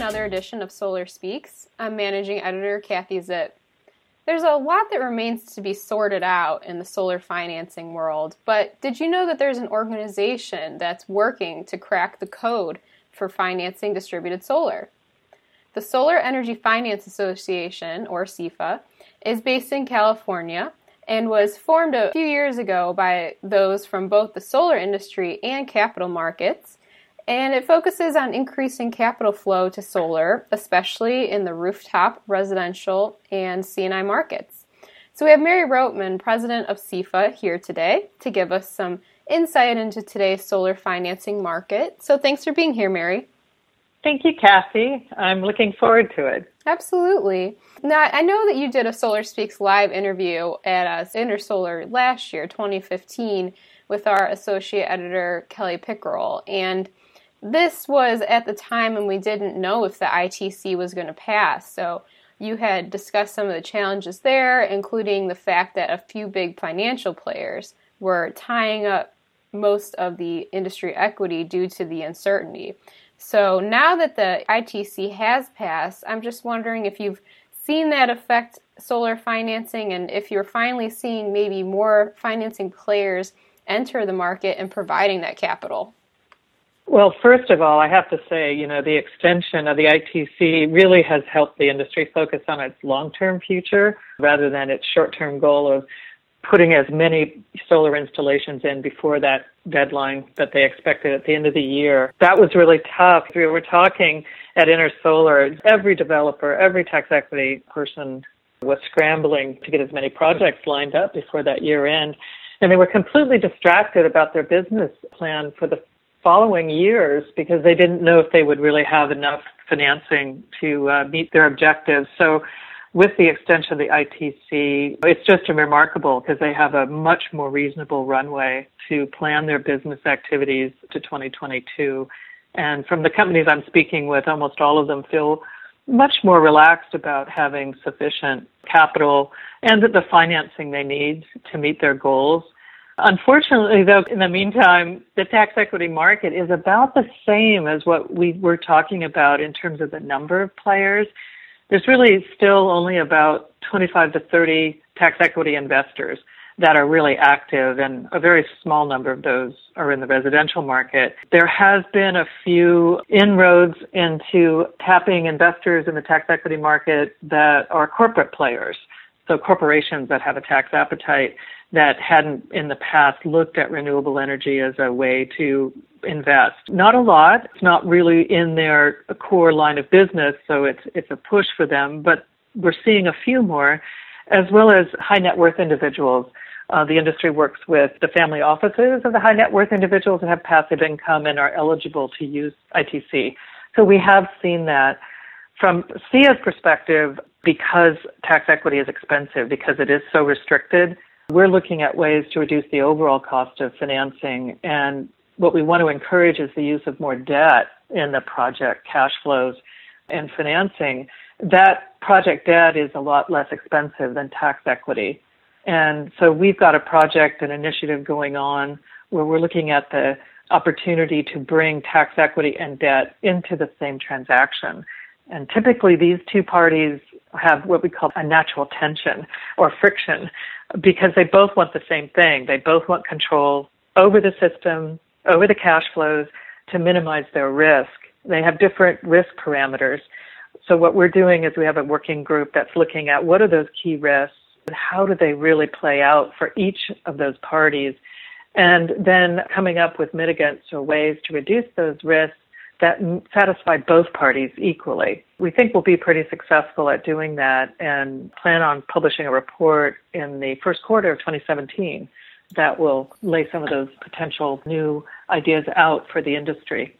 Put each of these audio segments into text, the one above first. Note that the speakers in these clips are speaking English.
Another edition of Solar Speaks. I'm managing editor Kathy Zipp. There's a lot that remains to be sorted out in the solar financing world, but did you know that there's an organization that's working to crack the code for financing distributed solar? The Solar Energy Finance Association, or SEFA, is based in California and was formed a few years ago by those from both the solar industry and capital markets. And it focuses on increasing capital flow to solar, especially in the rooftop, residential, and C&I markets. So we have Mary Roatman, president of SEFA, here today to give us some insight into today's solar financing market. So thanks for being here, Mary. Thank you, Kathy. I'm looking forward to it. Absolutely. Now, I know that you did a Solar Speaks live interview at us Intersolar last year, 2015, with our associate editor, Kelly Pickerel. And this was at the time when we didn't know if the ITC was going to pass. So you had discussed some of the challenges there, including the fact that a few big financial players were tying up most of the industry equity due to the uncertainty. So now that the ITC has passed, I'm just wondering if you've seen that affect solar financing and if you're finally seeing maybe more financing players enter the market and providing that capital. Well, first of all, I have to say, you know, the extension of the ITC really has helped the industry focus on its long term future rather than its short term goal of putting as many solar installations in before that deadline that they expected at the end of the year. That was really tough. We were talking at Intersolar, every developer, every tax equity person was scrambling to get as many projects lined up before that year end. And they were completely distracted about their business plan for the following years because they didn't know if they would really have enough financing to uh, meet their objectives. So with the extension of the ITC, it's just remarkable because they have a much more reasonable runway to plan their business activities to 2022. And from the companies I'm speaking with, almost all of them feel much more relaxed about having sufficient capital and the financing they need to meet their goals. Unfortunately, though, in the meantime, the tax equity market is about the same as what we were talking about in terms of the number of players there's really still only about 25 to 30 tax equity investors that are really active, and a very small number of those are in the residential market. There has been a few inroads into tapping investors in the tax equity market that are corporate players. So corporations that have a tax appetite that hadn't in the past looked at renewable energy as a way to invest. Not a lot. It's not really in their core line of business, so it's it's a push for them. But we're seeing a few more, as well as high net worth individuals. Uh, the industry works with the family offices of the high net worth individuals that have passive income and are eligible to use ITC. So we have seen that. From SEFA's perspective, because tax equity is expensive, because it is so restricted, we're looking at ways to reduce the overall cost of financing and what we want to encourage is the use of more debt in the project cash flows and financing. That project debt is a lot less expensive than tax equity. And so we've got a project, an initiative going on where we're looking at the opportunity to bring tax equity and debt into the same transaction. And typically these two parties have what we call a natural tension or friction because they both want the same thing. They both want control over the system, over the cash flows to minimize their risk. They have different risk parameters. So what we're doing is we have a working group that's looking at what are those key risks and how do they really play out for each of those parties and then coming up with mitigants or ways to reduce those risks that satisfy both parties equally. We think we'll be pretty successful at doing that and plan on publishing a report in the first quarter of 2017 that will lay some of those potential new ideas out for the industry.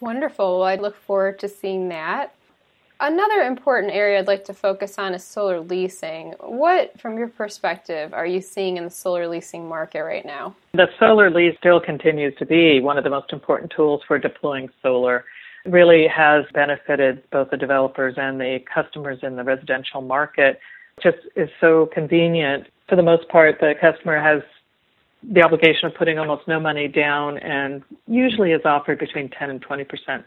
Wonderful. I look forward to seeing that. Another important area I'd like to focus on is solar leasing. What, from your perspective, are you seeing in the solar leasing market right now? The solar lease still continues to be one of the most important tools for deploying solar. It really has benefited both the developers and the customers in the residential market. It just is so convenient. For the most part, the customer has the obligation of putting almost no money down and usually is offered between 10 and 20%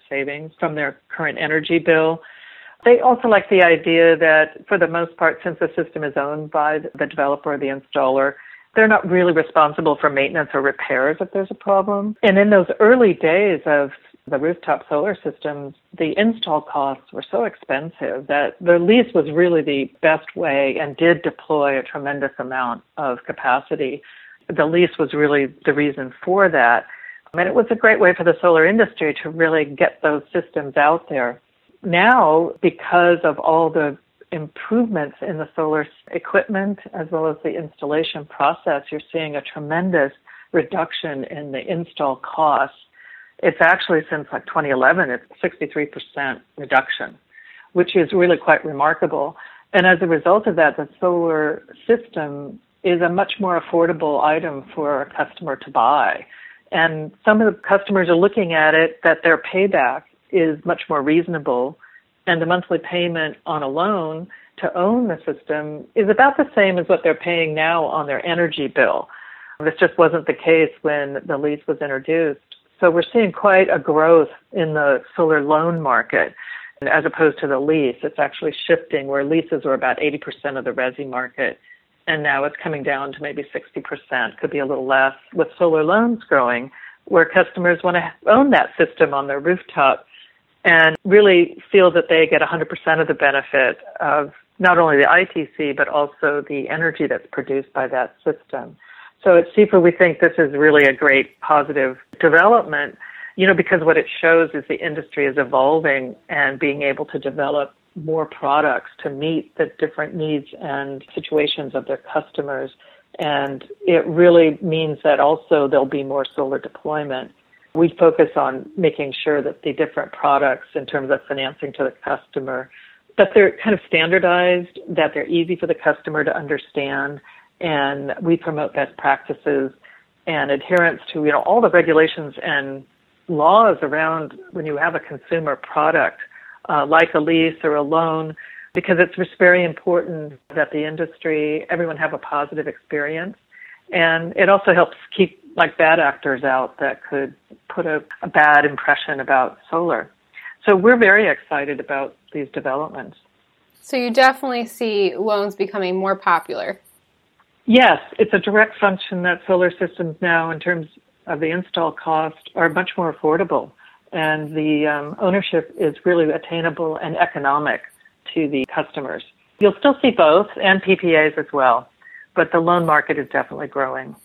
savings from their current energy bill. They also like the idea that for the most part, since the system is owned by the developer or the installer, they're not really responsible for maintenance or repairs if there's a problem. And in those early days of the rooftop solar systems, the install costs were so expensive that the lease was really the best way and did deploy a tremendous amount of capacity. The lease was really the reason for that. And it was a great way for the solar industry to really get those systems out there. Now, because of all the improvements in the solar equipment as well as the installation process, you're seeing a tremendous reduction in the install costs it's actually since like 2011, it's 63% reduction, which is really quite remarkable. And as a result of that, the solar system is a much more affordable item for a customer to buy. And some of the customers are looking at it that their payback is much more reasonable and the monthly payment on a loan to own the system is about the same as what they're paying now on their energy bill. This just wasn't the case when the lease was introduced. So we're seeing quite a growth in the solar loan market as opposed to the lease. It's actually shifting where leases were about 80% of the resi market and now it's coming down to maybe 60%, could be a little less with solar loans growing where customers want to own that system on their rooftop and really feel that they get 100% of the benefit of not only the ITC but also the energy that's produced by that system. So at SEFA, we think this is really a great positive development, you know, because what it shows is the industry is evolving and being able to develop more products to meet the different needs and situations of their customers. And it really means that also there'll be more solar deployment. We focus on making sure that the different products in terms of financing to the customer, that they're kind of standardized, that they're easy for the customer to understand, and we promote best practices and adherence to you know all the regulations and laws around when you have a consumer product uh, like a lease or a loan because it's just very important that the industry everyone have a positive experience. And it also helps keep like bad actors out that could put a, a bad impression about solar so we're very excited about these developments so you definitely see loans becoming more popular Yes, it's a direct function that solar systems now, in terms of the install cost, are much more affordable, and the um, ownership is really attainable and economic to the customers. You'll still see both and PPAs as well, but the loan market is definitely growing.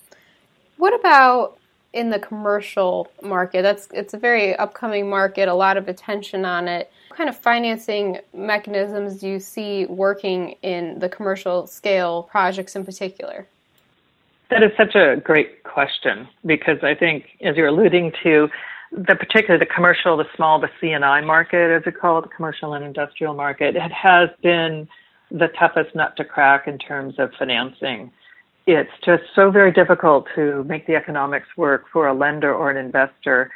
What about in the commercial market? That's it's a very upcoming market, a lot of attention on it What kind of financing mechanisms do you see working in the commercial scale projects in particular? That is such a great question because I think, as you're alluding to, the particularly the commercial, the small, the C&I market, as it's called, the commercial and industrial market, it has been the toughest nut to crack in terms of financing. It's just so very difficult to make the economics work for a lender or an investor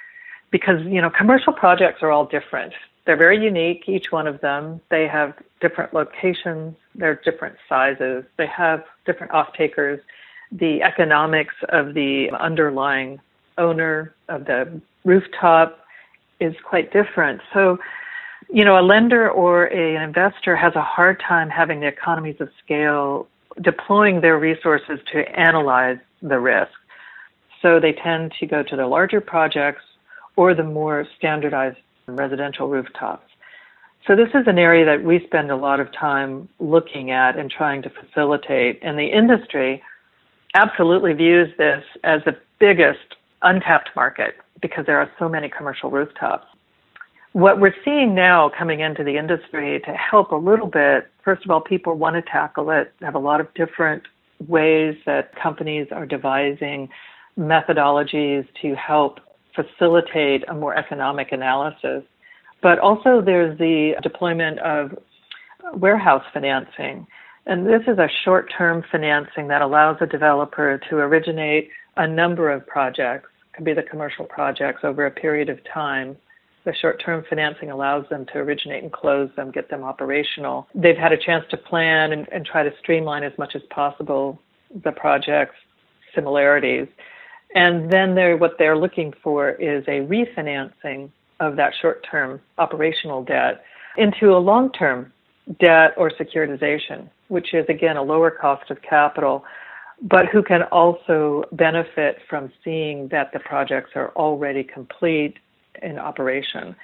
because you know commercial projects are all different. They're very unique, each one of them. They have different locations, they're different sizes, they have different off takers. The economics of the underlying owner of the rooftop is quite different. So, you know, a lender or a, an investor has a hard time having the economies of scale deploying their resources to analyze the risk. So they tend to go to the larger projects or the more standardized residential rooftops. So this is an area that we spend a lot of time looking at and trying to facilitate. And the industry absolutely views this as the biggest untapped market because there are so many commercial rooftops. What we're seeing now coming into the industry to help a little bit, first of all, people want to tackle it, have a lot of different ways that companies are devising methodologies to help facilitate a more economic analysis. But also there's the deployment of warehouse financing. And this is a short term financing that allows a developer to originate a number of projects, could be the commercial projects over a period of time. The short term financing allows them to originate and close them, get them operational. They've had a chance to plan and, and try to streamline as much as possible the projects similarities. And then they're, what they're looking for is a refinancing of that short term operational debt into a long term debt or securitization, which is again a lower cost of capital, but who can also benefit from seeing that the projects are already complete in operation.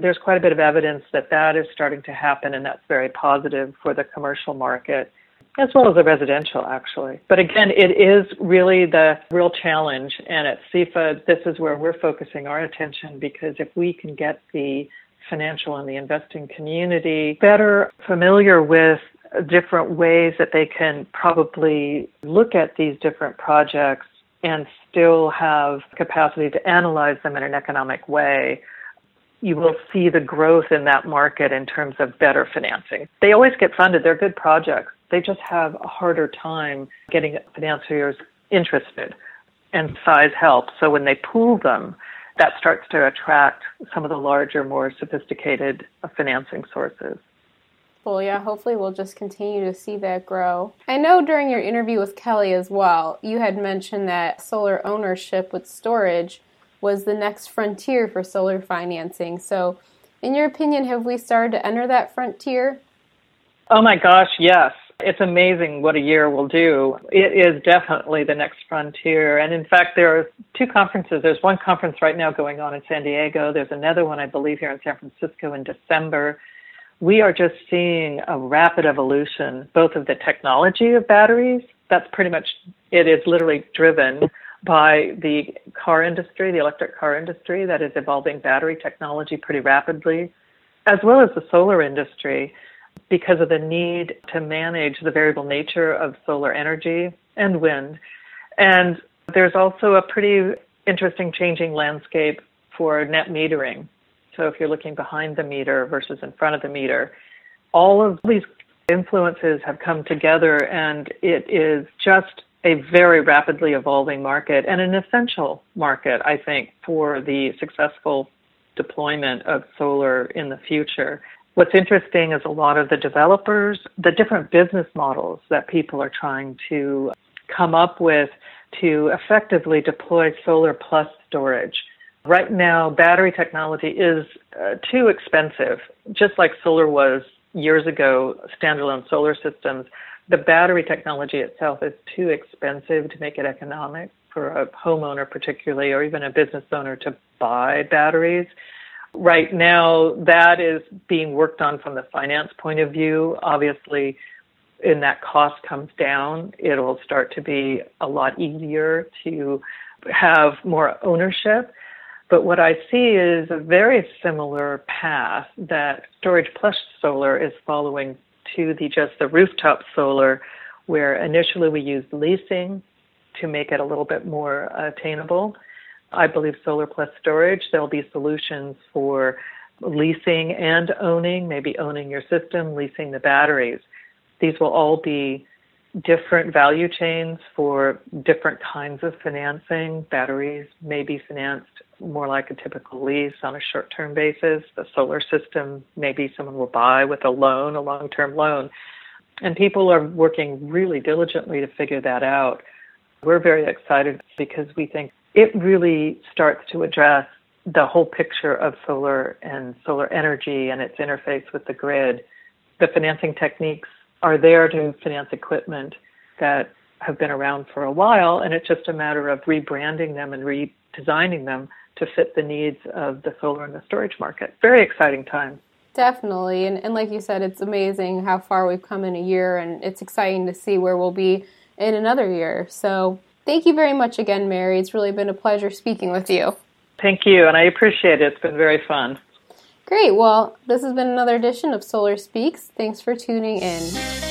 There's quite a bit of evidence that that is starting to happen, and that's very positive for the commercial market as well as the residential, actually. But again, it is really the real challenge. And at SEFA, this is where we're focusing our attention because if we can get the financial and the investing community better familiar with different ways that they can probably look at these different projects and still have capacity to analyze them in an economic way, you will see the growth in that market in terms of better financing. They always get funded. They're good projects. They just have a harder time getting financiers interested and size helps. So when they pool them, that starts to attract some of the larger, more sophisticated financing sources. Yeah, hopefully we'll just continue to see that grow. I know during your interview with Kelly as well, you had mentioned that solar ownership with storage was the next frontier for solar financing. So, in your opinion, have we started to enter that frontier? Oh my gosh, yes. It's amazing what a year will do. It is definitely the next frontier. And in fact, there are two conferences. There's one conference right now going on in San Diego. There's another one, I believe, here in San Francisco in December. We are just seeing a rapid evolution, both of the technology of batteries. That's pretty much, it is literally driven by the car industry, the electric car industry that is evolving battery technology pretty rapidly, as well as the solar industry because of the need to manage the variable nature of solar energy and wind. And there's also a pretty interesting changing landscape for net metering. So if you're looking behind the meter versus in front of the meter, all of these influences have come together and it is just a very rapidly evolving market and an essential market, I think, for the successful deployment of solar in the future. What's interesting is a lot of the developers, the different business models that people are trying to come up with to effectively deploy solar plus storage. Right now, battery technology is uh, too expensive, just like solar was years ago, standalone solar systems. The battery technology itself is too expensive to make it economic for a homeowner, particularly, or even a business owner to buy batteries. Right now, that is being worked on from the finance point of view. Obviously, and that cost comes down, it'll start to be a lot easier to have more ownership. But what I see is a very similar path that Storage Plus Solar is following to the just the rooftop solar, where initially we used leasing to make it a little bit more attainable. I believe solar plus storage, there'll be solutions for leasing and owning, maybe owning your system, leasing the batteries. These will all be different value chains for different kinds of financing. Batteries may be financed more like a typical lease on a short term basis. The solar system, maybe someone will buy with a loan, a long term loan. And people are working really diligently to figure that out. We're very excited because we think it really starts to address the whole picture of solar and solar energy and its interface with the grid. The financing techniques are there to finance equipment that have been around for a while, and it's just a matter of rebranding them and redesigning them to fit the needs of the solar and the storage market. Very exciting time. Definitely. And, and like you said, it's amazing how far we've come in a year, and it's exciting to see where we'll be in another year. So Thank you very much again, Mary. It's really been a pleasure speaking with you. Thank you, and I appreciate it. It's been very fun. Great. Well, this has been another edition of Solar Speaks. Thanks for tuning in.